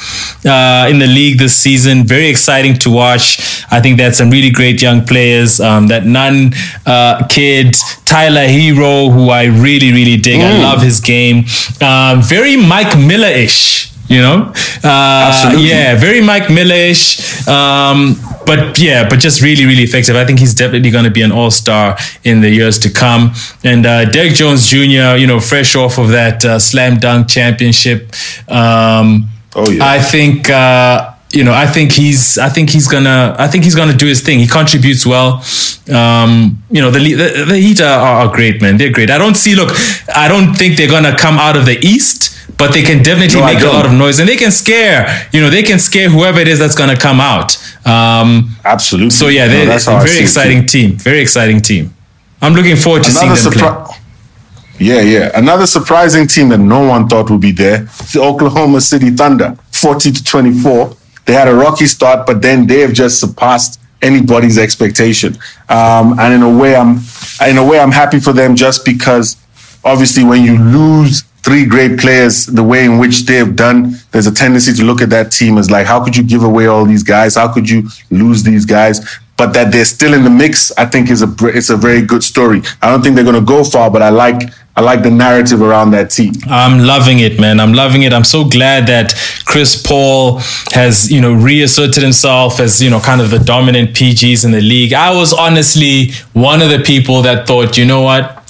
uh, in the league this season. Very exciting to watch. I think had some really great young players. Um, that nun uh, kid, Tyler Herro, who I really, really dig. I love his game. Um, very Mike Miller ish. You know, uh, Absolutely. yeah, very Mike Millish, um, but yeah, but just really, really effective. I think he's definitely going to be an all star in the years to come. And uh, Derrick Jones Jr., you know, fresh off of that uh, slam dunk championship. Um, Oh, yeah. I think. Uh, you know, I think he's, I think he's gonna, I think he's gonna do his thing. He contributes well. Um, you know, the the, the Heat are, are great, man. They're great. I don't see. Look, I don't think they're gonna come out of the East, but they can definitely No, make a lot of noise, and they can scare. You know, they can scare whoever it is that's gonna come out. Um, Absolutely. so yeah, they're that's how a very exciting team. Very exciting team. I'm looking forward to Another seeing them play. Yeah, yeah. Another surprising team that no one thought would be there, the Oklahoma City Thunder, 40 to 24. They had a rocky start, but then they have just surpassed anybody's expectation. Um, and in a way, I'm in a way I'm happy for them just because obviously when you lose three great players the way in which they have done, there's a tendency to look at that team as like, how could you give away all these guys? How could you lose these guys? But that they're still in the mix, I think is a it's a very good story. I don't think they're going to go far, but I like I like the narrative around that team. I'm loving it, man. I'm loving it. I'm so glad that Chris Paul has, you know, reasserted himself as, you know, kind of the dominant PGs in the league. I was honestly one of the people that thought, you know what?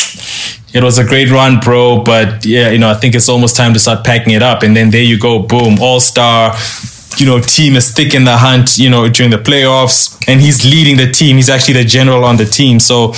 It was a great run, bro, but yeah, you know, I think it's almost time to start packing it up. And then there you go, boom, all star. You know, team is thick in the hunt, you know, during the playoffs, and he's leading the team. He's actually the general on the team. So,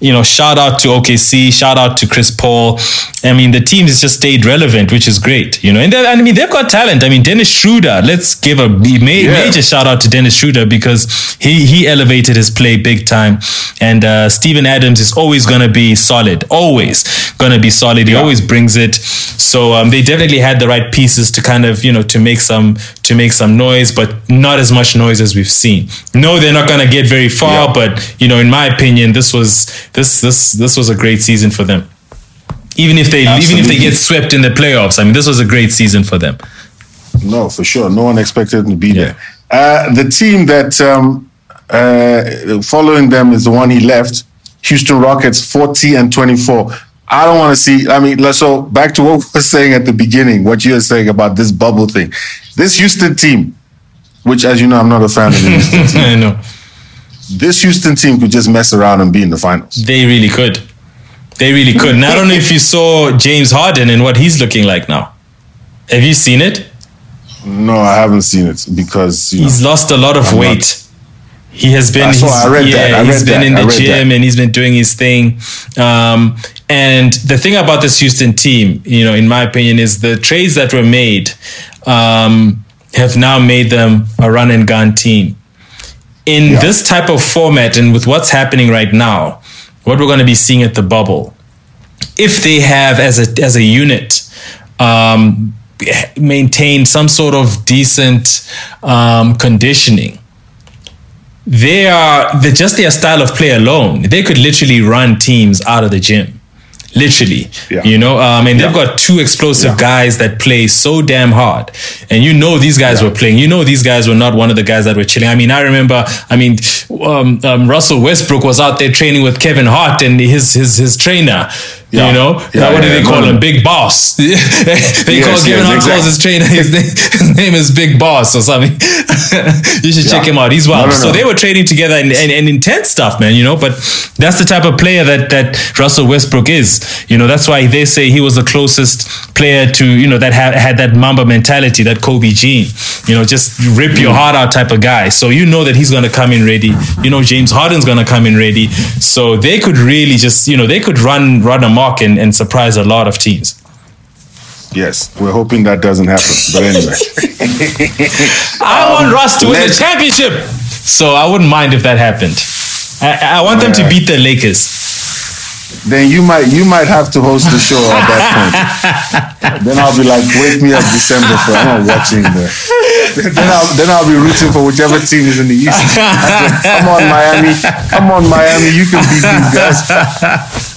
you know, shout out to OKC, shout out to Chris Paul. I mean, the team has just stayed relevant, which is great, you know. And, I mean, they've got talent. I mean, Dennis Schroeder. Let's give a ma- Yeah. major shout out to Dennis Schroeder because he he elevated his play big time. And uh, Steven Adams is always going to be solid, always going to be solid. He always brings it. So um, they definitely had the right pieces to kind of you know to make some to make some noise, but not as much noise as we've seen. No, they're not going to get very far, Yeah. but you know, in my opinion, this was this this this was a great season for them. Even if they even if they get swept in the playoffs, I mean, this was a great season for them. No, for sure. No one expected them to be there. Uh, the team that um, uh, following them is the one he left, Houston Rockets, 40 and 24. I don't want to see. I mean, let's so back to what we were saying at the beginning, what you were saying about this bubble thing. This Houston team, which, as you know, I'm not a fan of the Houston team. I know This Houston team could just mess around and be in the finals. they really could. They really could. And I don't know if you saw James Harden and what he's looking like now. Have you seen it? No, I haven't seen it because you know, He's lost a lot of I'm not- weight. He has been. I saw- I read yeah, that. I he's been that. in the gym that. and he's been doing his thing. Um, and the thing about this Houston team, you know, in my opinion, is the trades that were made um, have now made them a run and gun team. In Yeah. this type of format and with what's happening right now, what we're going to be seeing at the bubble, if they have as a as a unit um, maintained some sort of decent um, conditioning, they are just their style of play alone. They could literally run teams out of the gym. Literally, Yeah. you know, um, and they've got two explosive Yeah. guys that play so damn hard, and you know these guys were playing. You know these guys were not one of the guys that were chilling. I mean, I remember. I mean, um, um, Russell Westbrook was out there training with Kevin Hart and his his his trainer. Yeah. You know, Yeah, what do they call no. him? Big Boss. they call Yes, Kevin yes, Hart calls exactly. his trainer. His name, his name is Big Boss or something. you should check him out. He's wild. No, no, So they were training together and, and, and intense stuff, man. You know, but that's the type of player that that Russell Westbrook is. You know, that's why they say he was the closest player to you know that had had that Mamba mentality, that Kobe gene. You know, just rip your mm. heart out type of guy. So you know that he's going to come in ready. You know, James Harden's going to come in ready. So they could really just you know they could run run amok and, and surprise a lot of teams. yes, we're hoping that doesn't happen. But anyway, I want Russ to win the championship. So I wouldn't mind if that happened. I, I want them to beat the Lakers. then you might you might have to host the show at that point. then I'll be like, wake me up December for I'm not watching the. Then I'll then I'll be rooting for whichever team is in the East. Come on, Miami. Come on, Miami. You can beat these guys.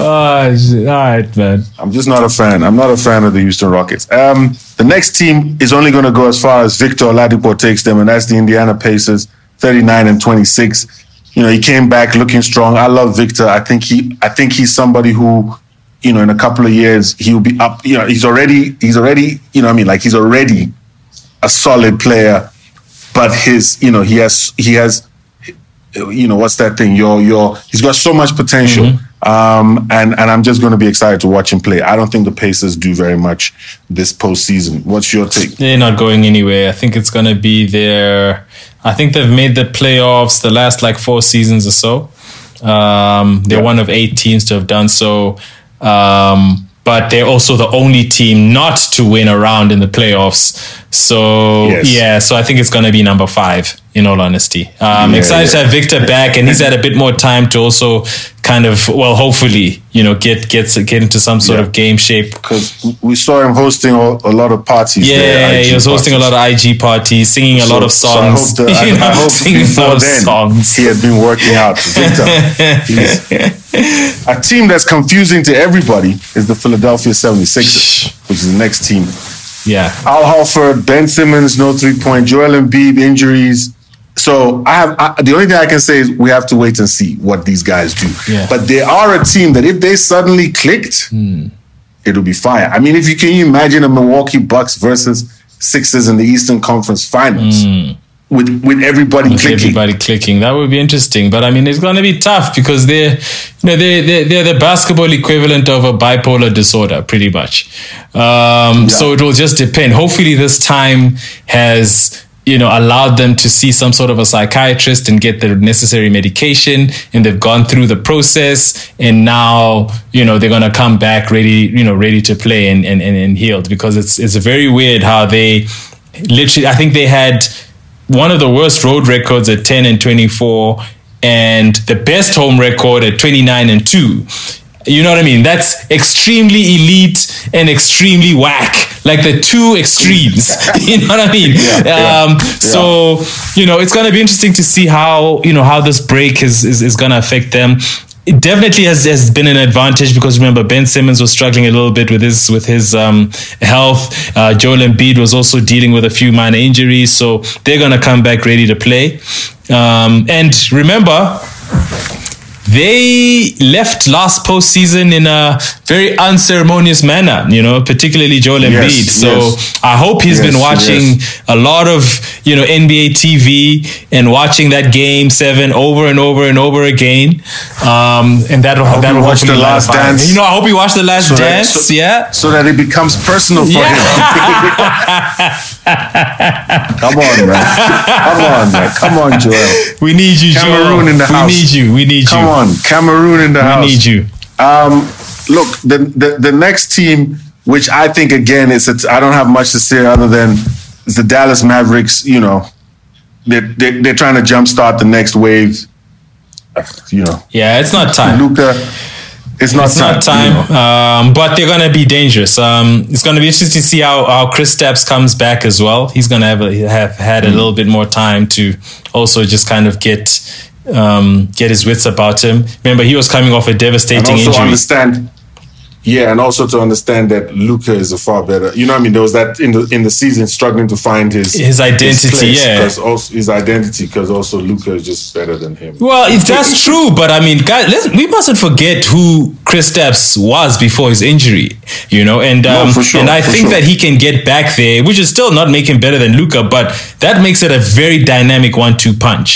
Oh, shit. all right, man. I'm just not a fan. I'm not a fan of the Houston Rockets. Um, the next team is only going to go as far as Victor Oladipo takes them, and that's the Indiana Pacers, 39 and 26. You know, he came back looking strong. I love Victor. I think he, I think he's somebody who you know, in a couple of years, he'll be up. You know, he's already, he's already, you know, what I mean, like he's already a solid player, but his, you know, he has, he has, you know, what's that thing? Your, your, he's got so much potential. Mm-hmm. Um, and and I'm just going to be excited to watch him play. I don't think the Pacers do very much this postseason. What's your take? They're not going anywhere. I think it's going to be their. I think they've made the playoffs the last like four seasons or so. Um, they're Yeah. one of eight teams to have done so. Um, but they're also the only team not to win a round in the playoffs. So Yes. yeah, so I think it's going to be number five. In all honesty, I'm Yeah, excited yeah. to have Victor back, and he's had a bit more time to also kind of, well, hopefully, you know, get get get into some sort Yeah. of game shape. Because we saw him hosting a, a lot of parties. Yeah, there, he was hosting a lot of IG parties, singing a lot of So- so I songs. hope, the, I, you know, I hope singing before those then songs. he had been working out. Victor, please. A team that's confusing to everybody is the Philadelphia 76ers, which is the next team. Yeah, Al Horford, Ben Simmons, no three point. Joel Embiid, injuries. So I have I, the only thing I can say is we have to wait and see what these guys do. Yeah. But they are a team that if they suddenly clicked, hmm. it'll be fire. I mean, if you can you imagine a Milwaukee Bucks versus Sixers in the Eastern Conference Finals hmm. With with everybody with clicking. everybody clicking. That would be interesting. But I mean, it's going to be tough because they're, you know, they're, they're, they're the basketball equivalent of a bipolar disorder, pretty much. Um, So it will just depend. Hopefully, this time has you know allowed them to see some sort of a psychiatrist and get the necessary medication and they've gone through the process and now you know they're going to come back ready you know ready to play and, and, and, and healed because it's it's very weird how they literally i think they had one of the worst road records at 10 and 24 and the best home record at 29 and 2 you know what i mean? That's extremely elite and extremely whack. Like the two extremes. You know what i mean? Yeah, um, so you know it's going to be interesting to see how you know how this break is is, is going to affect them it definitely has, has been an advantage because remember Ben Simmons was struggling a little bit with his with his um, health. Uh, Joel Embiid was also dealing with a few minor injuries, so they're gonna come back ready to play. Um, and remember, they left last postseason in a very unceremonious manner, you know, particularly Joel Embiid. Yes, so yes. I hope he's Yes, been watching a lot of, you know, NBA TV and watching that game seven over and over and over again. Um, and that'll, hope that'll hopefully The Last. Dance. You know, I hope he watched The Last So that- Dance. so- yeah. So that it becomes personal for Yeah. him. Come on, man. Come on, man. Come on, Joel. We need you, Cameroon Joel. in the we house. need you. We need Come you. on, Cameroon in the house. We need you. Um, look, the, the the next team, which I think again is, it's, I don't have much to say other than it's the Dallas Mavericks. You know, they're they're, they're trying to jumpstart the next wave. You know, Yeah, it's not time. Luka. It's not It's time. not time, you know. um, but they're going to be dangerous. Um, it's going to be interesting to see how, how Kristaps comes back as well. He's going to have a, have had a little bit more time to also just kind of get um, get his wits about him. Remember, he was coming off a and devastating also injury. understand. Yeah, and also to understand that Luka is a far better. You know, what I mean, there was that in the in the season struggling to find his His identity, yeah. because also his identity because also Luka is just better than him. Well, if that's true, but I mean, guys, let's, we mustn't forget who Kristaps was before his injury, you know, and um, for sure, and I think sure. that he can get back there, which is still not making better than Luka, but that makes it a very dynamic one-two punch,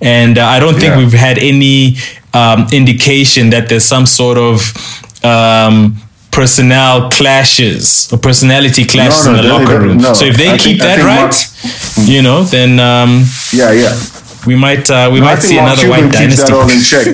and uh, I don't think Yeah. we've had any um, indication that there's some sort of um, personnel clashes or personality clashes no, in the locker room. no. So if they I keep think- that right, Mark- you know, then um, Yeah, yeah. we might uh, we might see Mark another Cuban white keeps dynasty. that all in check.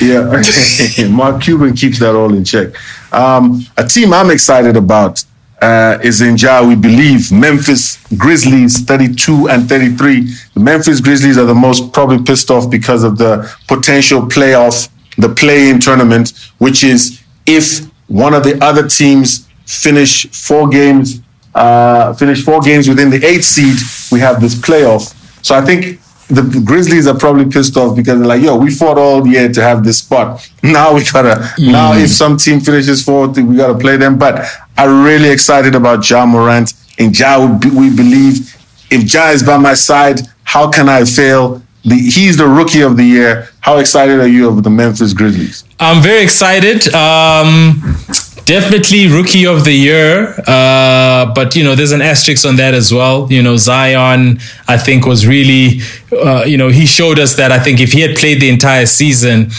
yeah, Mark Cuban keeps that all in check. Um, a team I'm excited about uh, is in Ja, we believe, Memphis Grizzlies 32 and 33. The Memphis Grizzlies are the most probably pissed off because of the potential playoff, the play-in tournament, which is if one of the other teams finish four games, uh, finish four games within the eighth seed, we have this playoff. So I think the Grizzlies are probably pissed off because they're like, yo, we fought all year to have this spot. Now we gotta, now if some team finishes fourth, we gotta play them. But I'm really excited about Ja Morant. And Ja, we, we believe if Ja is by my side, how can I fail? The he's the rookie of the year. How excited are you of the Memphis Grizzlies? I'm very excited. Um, definitely rookie of the year. Uh, but you know, there's an asterisk on that as well. You know, Zion, I think was really, uh, you know, he showed us that I think if he had played the entire season,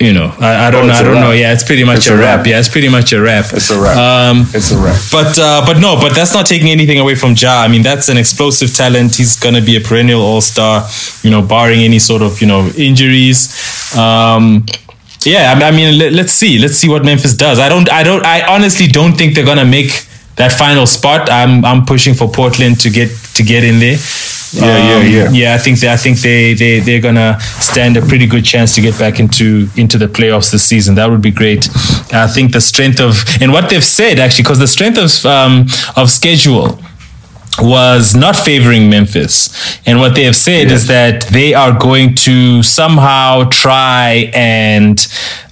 you know, I, I don't Oh, know, I don't know. Yeah, it's pretty much It's a, wrap. Yeah, it's pretty much a wrap. It's a wrap. Um, It's a wrap. but uh, but no, but that's not taking anything away from Ja. I mean, that's an explosive talent. He's going to be a perennial All Star. You know, barring any sort of you know injuries. Um, yeah, I, I mean, let, let's see. Let's see what Memphis does. I don't. I don't. I honestly don't think they're going to make that final spot. I'm I'm pushing for Portland to get to get in there. Yeah, yeah, Um, yeah. Yeah, I think they, I think they they they're gonna stand a pretty good chance to get back into into the playoffs this season. That would be great. I think the strength of and what they've said actually, because the strength of um, of schedule was not favoring Memphis. And what they have said is that they are going to somehow try and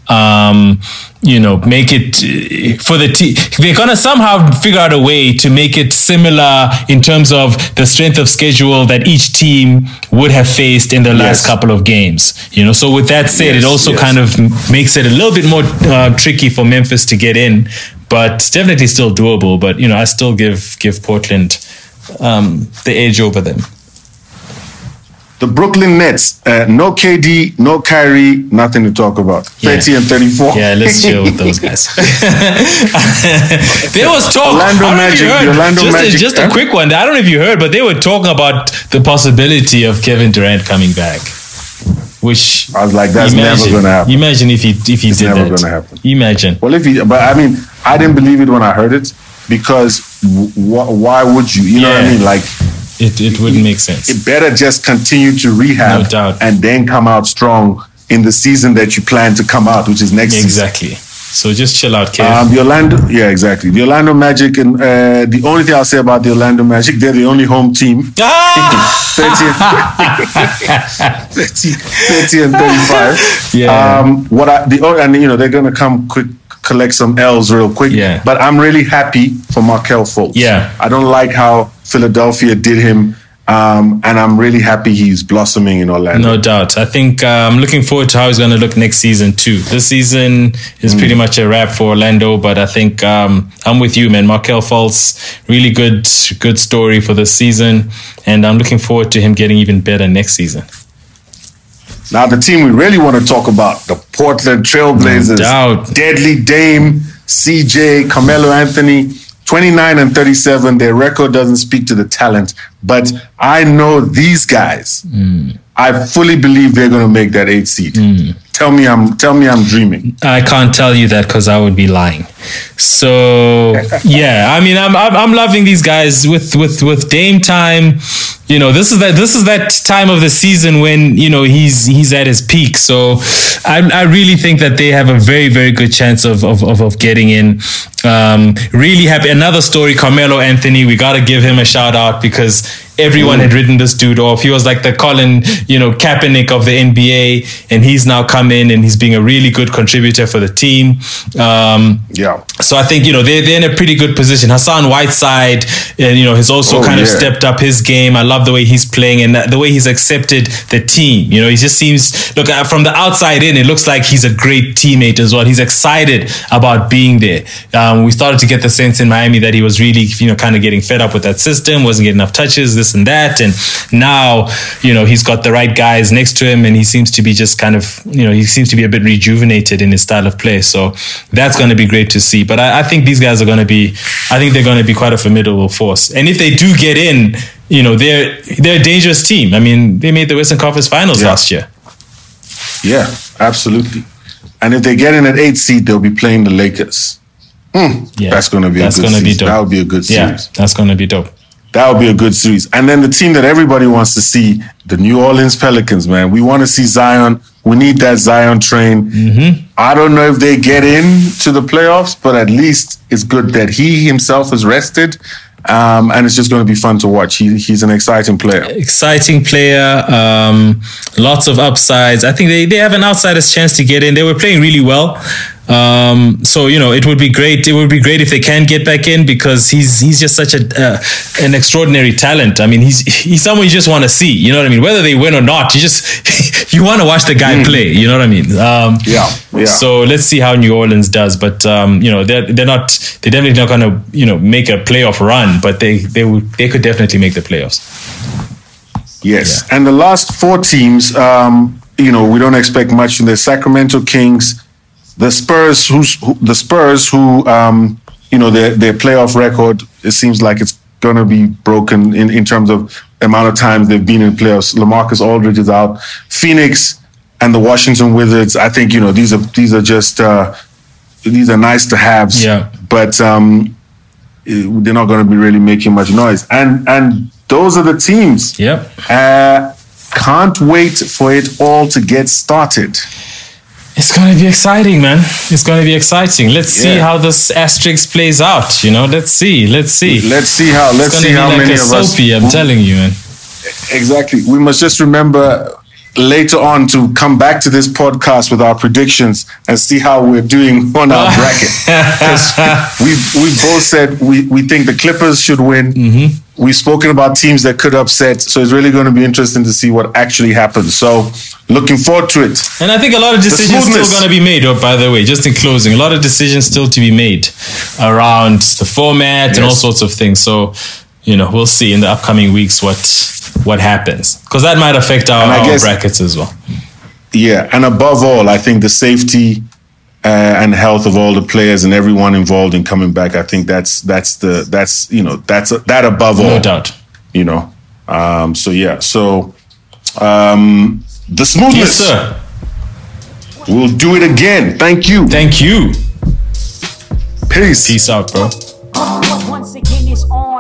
um, you know, make it uh, for the team. They're gonna somehow figure out a way to make it similar in terms of the strength of schedule that each team would have faced in the last Yes. couple of games. You know, so with that said, Yes, it also yes. kind of makes it a little bit more uh, tricky for Memphis to get in, but definitely still doable. But you know, I still give give Portland um, the edge over them. The Brooklyn Nets, uh, no KD, no Kyrie, nothing to talk about. Yeah. 30 and 34. Yeah, let's chill with those guys. there was talk. Orlando I don't know if you Magic, Orlando just, Magic, a, just a quick one. I don't know if you heard, but they were talking about the possibility of Kevin Durant coming back. Which I was like, that's never imagine- gonna happen. Imagine if he if he It's did never that. gonna happen. Imagine. Well, if he, but I mean, I didn't believe it when I heard it because wh- why would you? You know what I mean? Like, It it wouldn't make sense. it better just continue to rehab No doubt. and then come out strong in the season that you plan to come out, which is next season. Exactly. So just chill out, Kev. Um, the Orlando, yeah, exactly. The Orlando Magic, and uh, the only thing I'll say about the Orlando Magic, they're the only home team. ah! 30, 30, 30 and 35. Yeah. Um, what I, the, and you know, they're going to come quick, collect some L's real quick. Yeah. But I'm really happy for Markelle Fultz. Yeah. I don't like how Philadelphia did him. Um, and I'm really happy he's blossoming in Orlando. No doubt. I think uh, I'm looking forward to how he's going to look next season too. This season is pretty much a wrap for Orlando, but I think um, I'm with you, man. Markelle Fultz, really good, good story for this season, and I'm looking forward to him getting even better next season. Now, the team we really want to talk about, the Portland Trailblazers. No doubt. Deadly Dame, CJ, Carmelo Anthony, 29 and 37. Their record doesn't speak to the talent, but I know these guys. Mm. I fully believe they're going to make that eight seed. Mm. Tell me I'm tell me I'm dreaming. I can't tell you that because I would be lying. So yeah, I mean, I'm, I'm I'm loving these guys with with with Dame time. You know, this is that this is that time of the season when you know he's he's at his peak. So I I really think that they have a very very good chance of of of, of getting in. Um, really happy. Another story, Carmelo Anthony. We got to give him a shout out because everyone had written this dude off. He was like the Colin, you know, Kaepernick of the NBA, and he's now come in and he's being a really good contributor for the team. Um, Yeah. so I think you know they're, they're in a pretty good position. Hassan Whiteside, and you know, has also Oh, kind of stepped up his game. I love the way he's playing and the way he's accepted the team. You know, he just seems look uh, from the outside in, it looks like he's a great teammate as well. He's excited about being there. Um, we started to get the sense in Miami that he was really you know kind of getting fed up with that system, wasn't getting enough touches, this and that, and now you know he's got the right guys next to him, and he seems to be just kind of you know he seems to be a bit rejuvenated in his style of play. So that's going to be great to see. But I, I think these guys are going to be, I think they're going to be quite a formidable force. And if they do get in, you know they're they're a dangerous team. I mean, they made the Western Conference Finals Yeah. last year. Yeah, absolutely. And if they get in at eight seed, they'll be playing the Lakers. Hmm, yeah, That's going to be a that's good gonna be dope. That would be a good Yeah, series. that's going to be dope. That would be a good series. And then the team that everybody wants to see, the New Orleans Pelicans, man. We want to see Zion. We need that Zion train. Mm-hmm. I don't know if they get in to the playoffs, but at least it's good that he himself is rested. Um, and it's just going to be fun to watch. He, he's an exciting player. exciting player. Um, lots of upsides. I think they, they have an outsider's chance to get in. They were playing really well. Um, so you know, it would be great. It would be great if they can get back in because he's he's just such a uh, an extraordinary talent. I mean, he's he's someone you just want to see. You know what I mean? Whether they win or not, you just you want to watch the guy play. You know what I mean? Um, Yeah, yeah. So let's see how New Orleans does. But um, you know, they're they're not they're definitely not going to you know make a playoff run, but they they would they could definitely make the playoffs. Yes. And the last four teams, um, you know, we don't expect much from the Sacramento Kings, the Spurs, who's who, the Spurs, who, um, you know, their their playoff record. It seems like it's going to be broken in, in terms of amount of times they've been in playoffs. LaMarcus Aldridge is out. Phoenix and the Washington Wizards. I think you know these are these are just uh, these are nice to haves. Yeah. But um, they're not going to be really making much noise. And and those are the teams. Yep. Uh, can't wait for it all to get started. It's gonna be exciting, man. It's gonna be exciting. Let's see how this asterisk plays out. You know, let's see. Let's see. Let's see how. Let's see how like many of us. soapy, I'm telling you, man. Exactly. We must just remember later on to come back to this podcast with our predictions and see how we're doing on our bracket. we've we've both said we, we think the Clippers should win. Mm-hmm. We've spoken about teams that could upset, so it's really going to be interesting to see what actually happens. So, looking forward to it. And I think a lot of decisions still going to be made. Oh, by the way, just in closing, a lot of decisions still to be made around the format and all sorts of things. So, you know, we'll see in the upcoming weeks what what happens because that might affect our, our guess- brackets as well. Yeah, and above all, I think the safety uh, and health of all the players and everyone involved in coming back. I think that's that's the that's you know that's that above all. No doubt. You know, um, so yeah, so um, the Yes, smoothness. sir. We'll do it again. Thank you. Thank you. Peace. Peace out, bro. Once again, it's on.